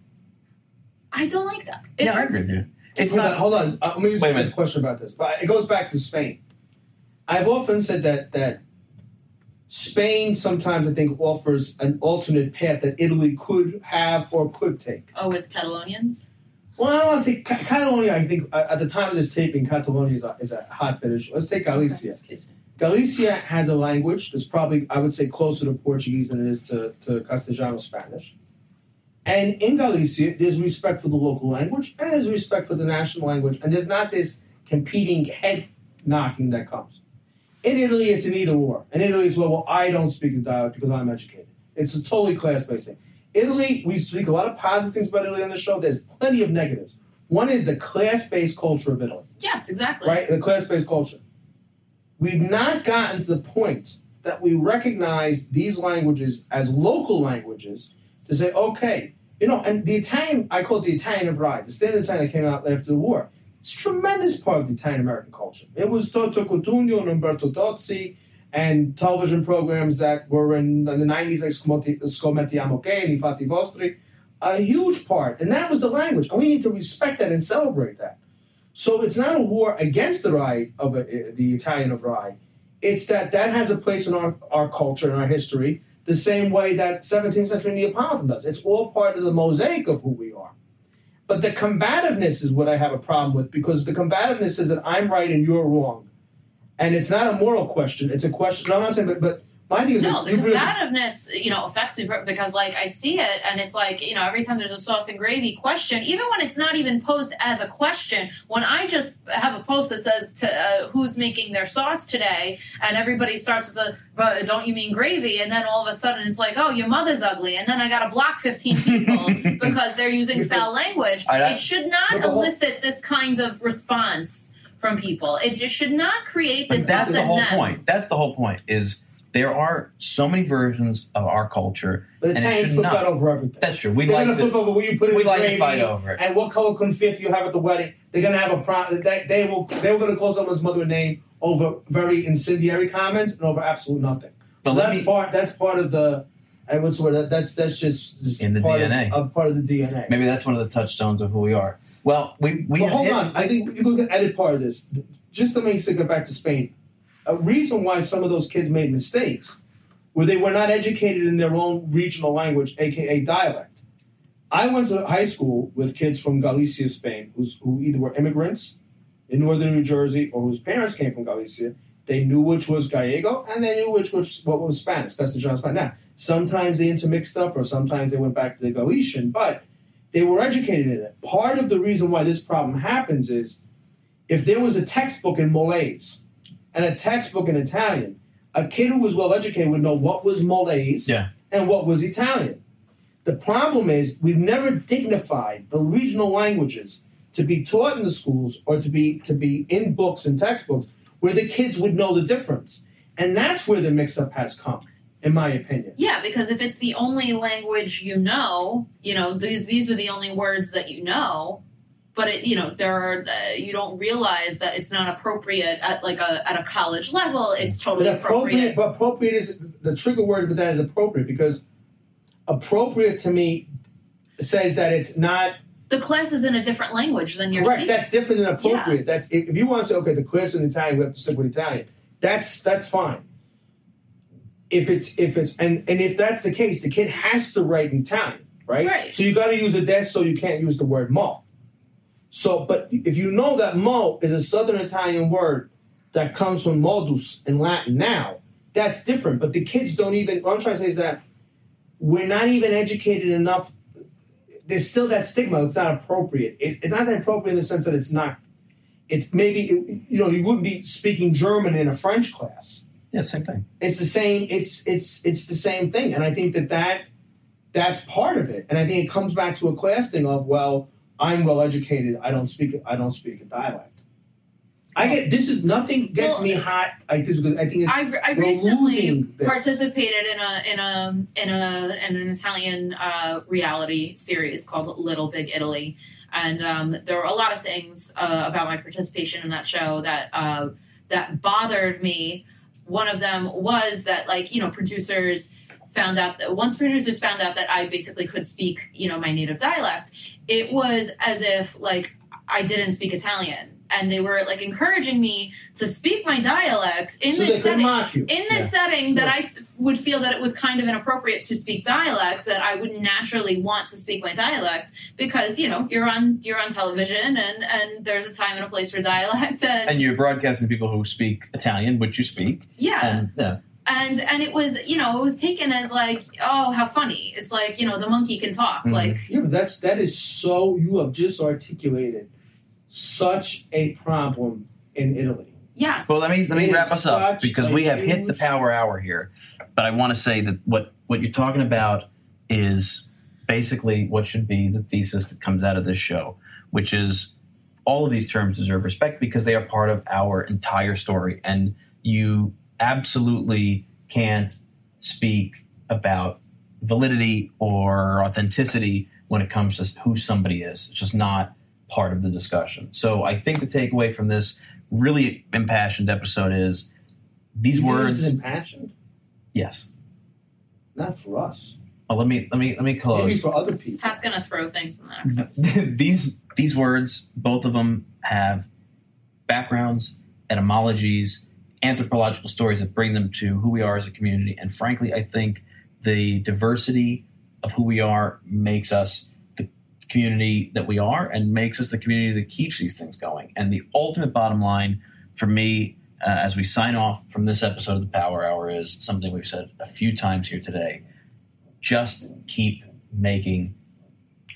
I don't like that. It yeah, I agree with you. It's hold not. on, hold on. Uh, let me just Wait ask minute. a question about this. But it goes back to Spain. I've often said that that Spain sometimes I think offers an alternate path that Italy could have or could take. Oh, with Catalonians. Well, I don't want to take Ca- Catalonia. I think uh, at the time of this taping, Catalonia is a, is a hotbed issue. Let's take Galicia. Excuse me. Galicia has a language that's probably, I would say, closer to Portuguese than it is to, to Castellano Spanish. And in Galicia, there's respect for the local language and there's respect for the national language, and there's not this competing head knocking that comes. In Italy, it's an either or. In Italy, it's well, well, I don't speak the dialect because I'm educated. It's a totally class based thing. Italy, we speak a lot of positive things about Italy on the show. There's plenty of negatives. One is the class based culture of Italy Yes, exactly. right? The class-based culture. We've not gotten to the point that we recognize these languages as local languages to say, okay, you know, and the Italian, I call it the Italian of RAI, the standard Italian that came out after the war. It's a tremendous part of the Italian American culture. It was Toto Cotugno and Umberto Tozzi and television programs that were in, the 90s, like Scommetti Scommettiamo Che and I Fatti Vostri, a huge part. And that was the language. And we need to respect that and celebrate that. So it's not a war against the RAI of uh, the Italian of RAI. It's that that has a place in our, our culture and our history, the same way that 17th century Neapolitan does. It's all part of the mosaic of who we are. But the combativeness is what I have a problem with because the combativeness is that I'm right and you're wrong, and it's not a moral question. It's a question. I'm not saying, but, but my thing is, No, the you really- combativeness, you know, affects me because, like, I see it, and it's like, you know, every time there's a sauce and gravy question, even when it's not even posed as a question, when I just have a post that says to uh, who's making their sauce today, and everybody starts with the, but don't you mean gravy? And then all of a sudden it's like, oh, your mother's ugly, and then I got to block 15 people [laughs] because they're using foul language. It should not elicit this kind of response from people. It just should not create this But that's the whole point. That's the whole point. Is there are so many versions of our culture, but and it Italians should flip not. that over everything. That's true. We They're like gonna flip over what you put in we the like to fight over it. and what color confetti you have at the wedding. They're gonna have a problem. They, they will. They were gonna call someone's mother a name over very incendiary comments and over absolute nothing. But So that's me- part. That's part of the. I the word? That, that's that's just, just In the part DNA. Of, of uh, part of the DNA. Maybe that's one of the touchstones of who we are. Well, we we Well, hold hit- on. I think you look at edit part of this. Just to make go back to Spain, a reason why some of those kids made mistakes were they were not educated in their own regional language, aka dialect. I went to high school with kids from Galicia, Spain, who either were immigrants in northern New Jersey or whose parents came from Galicia. They knew which was Gallego and they knew which was what was Spanish. The Spanish. Now, sometimes they intermixed stuff, or sometimes they went back to the Galician, but they were educated in it. Part of the reason why this problem happens is if there was a textbook in Malays and a textbook in Italian, a kid who was well educated would know what was Malays Yeah. and what was Italian. The problem is we've never dignified the regional languages to be taught in the schools or to be to be in books and textbooks where the kids would know the difference. And that's where the mix up has come, in my opinion. Yeah, because if it's the only language you know, you know these these are the only words that you know. But it, you know there are uh, you don't realize that it's not appropriate at like a at a college level. It's totally But appropriate, appropriate. but appropriate is the trigger word, but that is appropriate because appropriate to me says that it's not The class is in a different language than you're correct. speaking. That's different than appropriate. That's if, you want to say, okay, the class is in Italian, we have to stick with Italian. That's that's fine. If it's if it's and and if that's the case, the kid has to write in Italian, right? Right. So you got to use a desk, so you can't use the word mo. So, but if you know that mo is a Southern Italian word that comes from modus in Latin now, that's different. But the kids don't even. What I'm trying to say is that we're not even educated enough. There's still that stigma. It's not appropriate. It, it's not that appropriate in the sense that it's not. It's maybe it, you know you wouldn't be speaking German in a French class. Yeah, same thing. It's the same. It's it's it's the same thing, and I think that that that's part of it. And I think it comes back to a class thing of well, I'm well educated. I don't speak. I don't speak a dialect. I get this is nothing gets Well, me hot like this because I think it's I, I recently participated in a in a in a in an Italian uh, reality series called Little Big Italy, and um, there were a lot of things uh, about my participation in that show that uh, that bothered me. One of them was that like you know producers found out that once producers found out that I basically could speak you know my native dialect, it was as if like I didn't speak Italian. And they were like encouraging me to speak my dialect in so this setting in this Yeah. setting that I would feel that it was kind of inappropriate to speak dialect that I would naturally want to speak my dialect because you know you're on you're on television and and there's a time and a place for dialect [laughs] and, And you're broadcasting to people who speak Italian, which you speak. yeah And yeah, and and it was you know it was taken as like oh how funny it's like you know the monkey can talk Mhm. like Yeah, but that's that is so. You have just articulated such a problem in Italy. yes Well, let me let me It wrap us up because we have hit the power hour here. But I want to say that what what you're talking about is basically what should be the thesis that comes out of this show, which is all of these terms deserve respect because they are part of our entire story, and you absolutely can't speak about validity or authenticity when it comes to who somebody is. It's just not part of the discussion. So I think the takeaway from this really impassioned episode is these You words. This is impassioned, yes. not for us. Well, let me let me let me close. Maybe close. for other people. Pat's gonna throw things in the next [laughs] episode these these words, both of them have backgrounds, etymologies, anthropological stories that bring them to who we are as a community. And frankly, I think the diversity of who we are makes us the community that we are and makes us the community that keeps these things going. And the ultimate bottom line for me, uh, as we sign off from this episode of the Power Hour, is something we've said a few times here today. Just keep making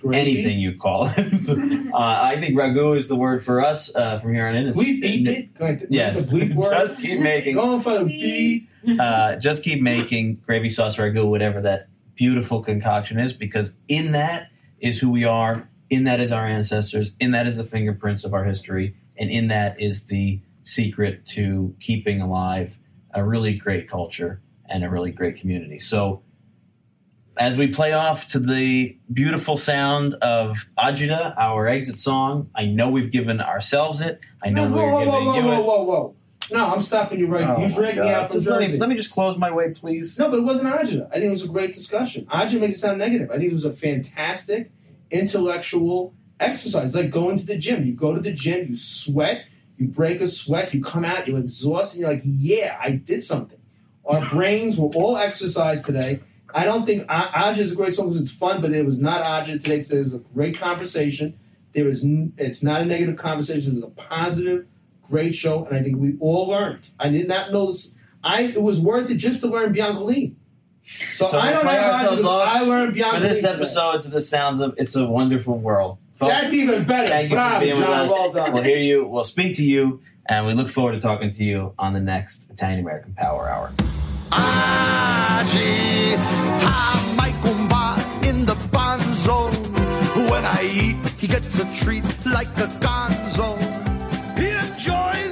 Gravy? anything you call it. [laughs] uh, I think ragu is the word for us uh, from here on in. It's- We beep it. Going to, Yes, bleep [laughs] word. just keep making, Going for the beep. uh, just keep making gravy sauce ragu, whatever that beautiful concoction is, because in that is who we are. In that is our ancestors. In that is the fingerprints of our history, and in that is the secret to keeping alive a really great culture and a really great community. So. As we play off to the beautiful sound of Ajita, our exit song, I know we've given ourselves it. I know No, we're whoa, whoa, giving whoa, you whoa, it. whoa, whoa. No, I'm stopping you right. Oh you my dragged me out from Just let me, let me just close my way, please. No, but it wasn't Ajita. I think it was a great discussion. Ajita makes it sound negative. I think it was a fantastic intellectual exercise. It's like going to the gym. You go to the gym, you sweat, you break a sweat, you come out, you're exhausted, you're like, yeah, I did something. Our brains were all exercised today. I don't think A- Ajita is a great song because it's fun, but it was not Ajita today. So it was a great conversation. There is, it's not a negative conversation. It's a positive, great show, and I think we all learned. I did not know this. I it was worth it just to learn Biancolini. So, So I don't know play how off I learned Biancolini For this today. episode, to the sounds of "It's a Wonderful World." Folks, That's even better. thank you for Bravo, being with us. Well done. We'll hear you. We'll speak to you, and we look forward to talking to you on the next Italian American Power Hour. Ozzy. I might Kumba in the bonzo. When I eat, he gets a treat like a gonzo. He enjoys